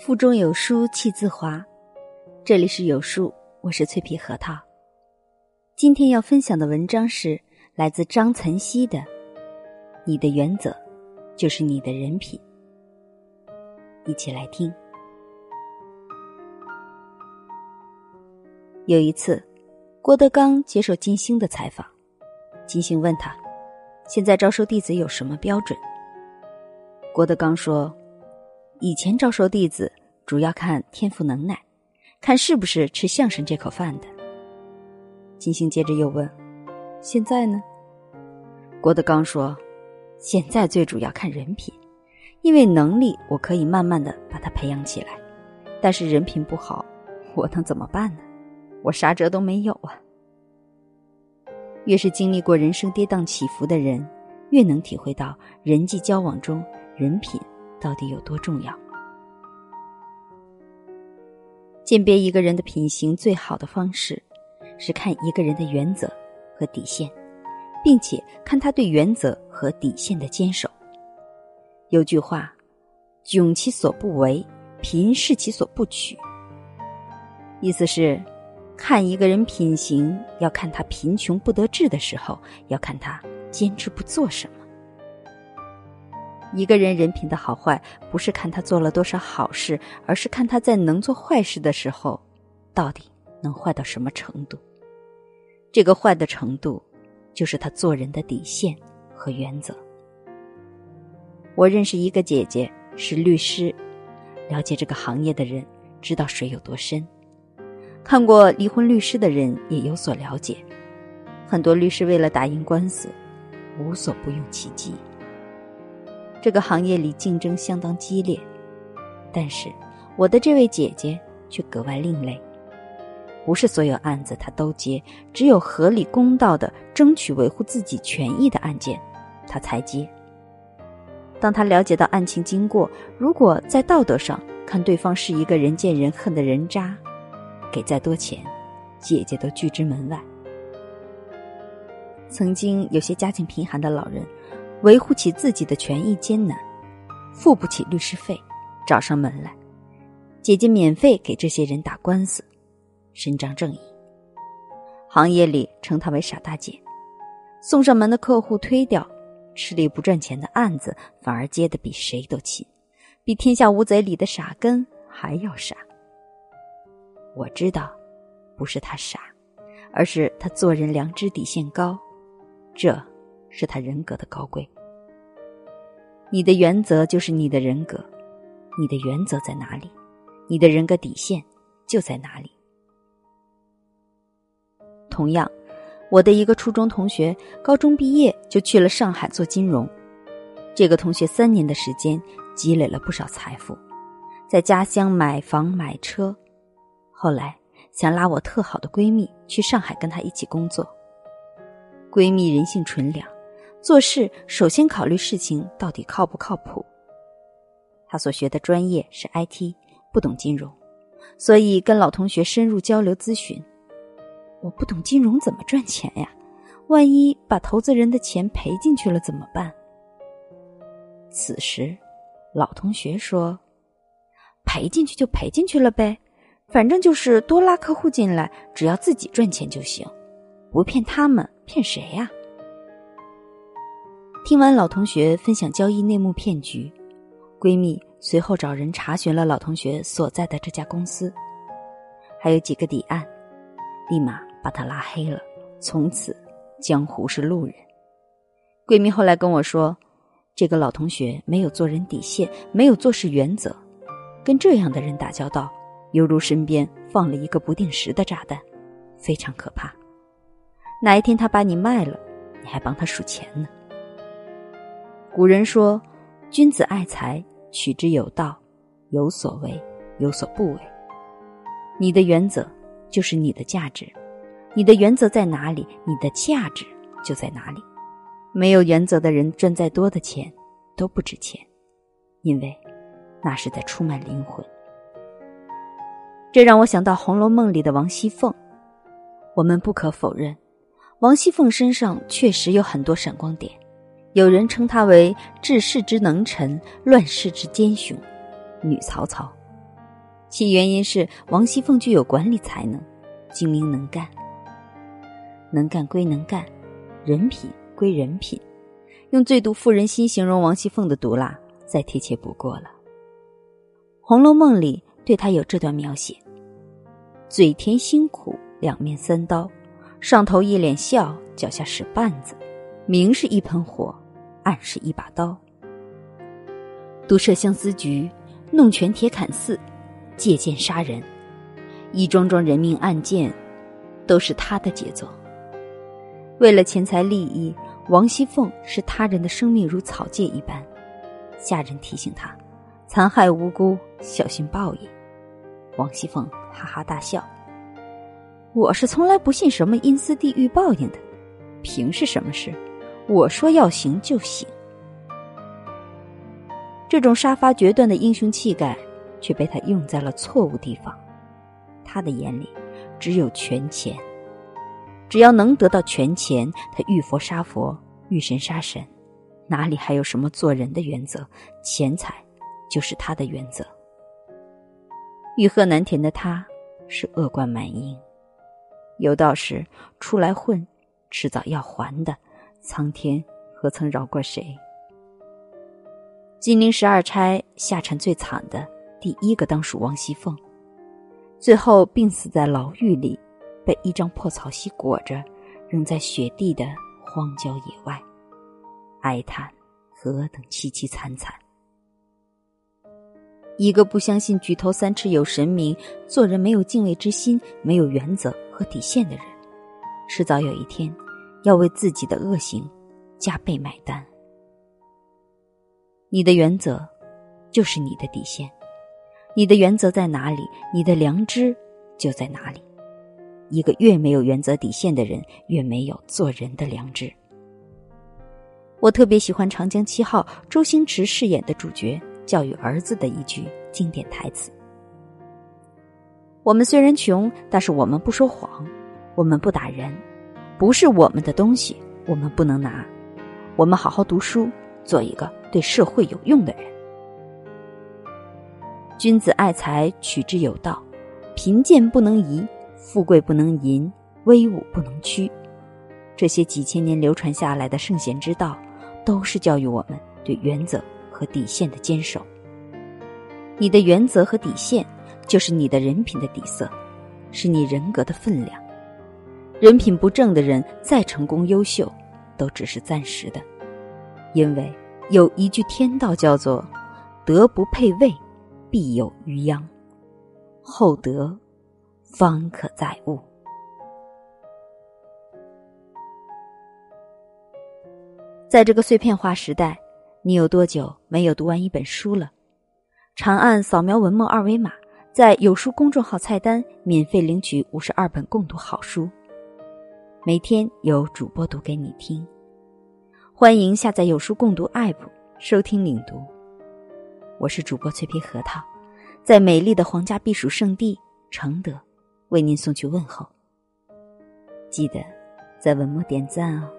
腹中有书气自华，这里是有书，我是脆皮核桃。今天要分享的文章是来自张岑曦的《你的原则就是你的人品》，一起来听。有一次，郭德纲接受金星的采访，金星问他：“现在招收弟子有什么标准？”郭德纲说。以前招收弟子主要看天赋能耐，看是不是吃相声这口饭的。金星接着又问：“现在呢？”郭德纲说：“现在最主要看人品，因为能力我可以慢慢的把他培养起来，但是人品不好，我能怎么办呢？我啥辙都没有啊。”越是经历过人生跌宕起伏的人，越能体会到人际交往中人品。到底有多重要？鉴别一个人的品行最好的方式，是看一个人的原则和底线，并且看他对原则和底线的坚守。有句话：“窘其所不为，贫视其所不取。”意思是，看一个人品行，要看他贫穷不得志的时候，要看他坚持不做什么。一个人人品的好坏，不是看他做了多少好事，而是看他在能做坏事的时候，到底能坏到什么程度。这个坏的程度，就是他做人的底线和原则。我认识一个姐姐是律师，了解这个行业的人知道水有多深，看过离婚律师的人也有所了解。很多律师为了打赢官司，无所不用其极。这个行业里竞争相当激烈，但是我的这位姐姐却格外另类。不是所有案子她都接，只有合理公道的争取维护自己权益的案件，她才接。当她了解到案情经过，如果在道德上看对方是一个人见人恨的人渣，给再多钱，姐姐都拒之门外。曾经有些家境贫寒的老人。维护起自己的权益艰难，付不起律师费，找上门来，姐姐免费给这些人打官司，伸张正义。行业里称她为傻大姐，送上门的客户推掉，吃力不赚钱的案子反而接的比谁都勤，比天下无贼里的傻根还要傻。我知道，不是他傻，而是他做人良知底线高，这。是他人格的高贵。你的原则就是你的人格，你的原则在哪里，你的人格底线就在哪里。同样，我的一个初中同学，高中毕业就去了上海做金融。这个同学三年的时间积累了不少财富，在家乡买房买车，后来想拉我特好的闺蜜去上海跟她一起工作。闺蜜人性纯良。做事首先考虑事情到底靠不靠谱。他所学的专业是 IT，不懂金融，所以跟老同学深入交流咨询。我不懂金融怎么赚钱呀？万一把投资人的钱赔进去了怎么办？此时，老同学说：“赔进去就赔进去了呗，反正就是多拉客户进来，只要自己赚钱就行，不骗他们，骗谁呀？”听完老同学分享交易内幕骗局，闺蜜随后找人查询了老同学所在的这家公司，还有几个底案，立马把他拉黑了。从此，江湖是路人。闺蜜后来跟我说，这个老同学没有做人底线，没有做事原则，跟这样的人打交道，犹如身边放了一个不定时的炸弹，非常可怕。哪一天他把你卖了，你还帮他数钱呢？古人说：“君子爱财，取之有道，有所为，有所不为。”你的原则就是你的价值，你的原则在哪里，你的价值就在哪里。没有原则的人，赚再多的钱都不值钱，因为那是在出卖灵魂。这让我想到《红楼梦》里的王熙凤。我们不可否认，王熙凤身上确实有很多闪光点。有人称她为治世之能臣，乱世之奸雄，女曹操，其原因是王熙凤具有管理才能，精明能干。能干归能干，人品归人品。用最毒妇人心形容王熙凤的毒辣，再贴切不过了。《红楼梦》里对她有这段描写：嘴甜心苦，两面三刀，上头一脸笑，脚下使绊子，明是一盆火，暗是一把刀。毒设相思局，弄权铁槛寺，借剑杀人，一桩桩人命案件，都是他的杰作。为了钱财利益。王熙凤视他人的生命如草芥一般，下人提醒他，残害无辜，小心报应。王熙凤哈哈大笑：“我是从来不信什么阴司地狱报应的，凭是什么事？我说要行就行。”这种杀伐决断的英雄气概，却被他用在了错误地方。他的眼里只有权钱。只要能得到权钱，他遇佛杀佛，遇神杀神，哪里还有什么做人的原则？钱财就是他的原则。欲壑难填的他，是恶贯满盈。有道是出来混，迟早要还的。苍天何曾饶过谁？金陵十二钗下场最惨的第一个，当属王熙凤，最后病死在牢狱里。被一张破草席裹着，扔在雪地的荒郊野外，哀叹何等凄凄惨惨。一个不相信举头三尺有神明、做人没有敬畏之心、没有原则和底线的人，迟早有一天要为自己的恶行加倍买单。你的原则就是你的底线，你的原则在哪里，你的良知就在哪里。一个越没有原则底线的人，越没有做人的良知。我特别喜欢《长江七号》周星驰饰演的主角教育儿子的一句经典台词：“我们虽然穷，但是我们不说谎，我们不打人，不是我们的东西，我们不能拿。我们好好读书，做一个对社会有用的人。君子爱财，取之有道，贫贱不能移。”富贵不能淫，威武不能屈，这些几千年流传下来的圣贤之道，都是教育我们对原则和底线的坚守。你的原则和底线，就是你的人品的底色，是你人格的分量。人品不正的人，再成功优秀，都只是暂时的，因为有一句天道叫做“德不配位，必有余殃”，厚德。方可载物。在这个碎片化时代，你有多久没有读完一本书了？长按扫描文末二维码，在有书公众号菜单免费领取五十二本共读好书，每天有主播读给你听。欢迎下载有书共读 App 收听领读。我是主播脆皮核桃，在美丽的皇家避暑胜地承德。为您送去问候，记得在文末点赞哦。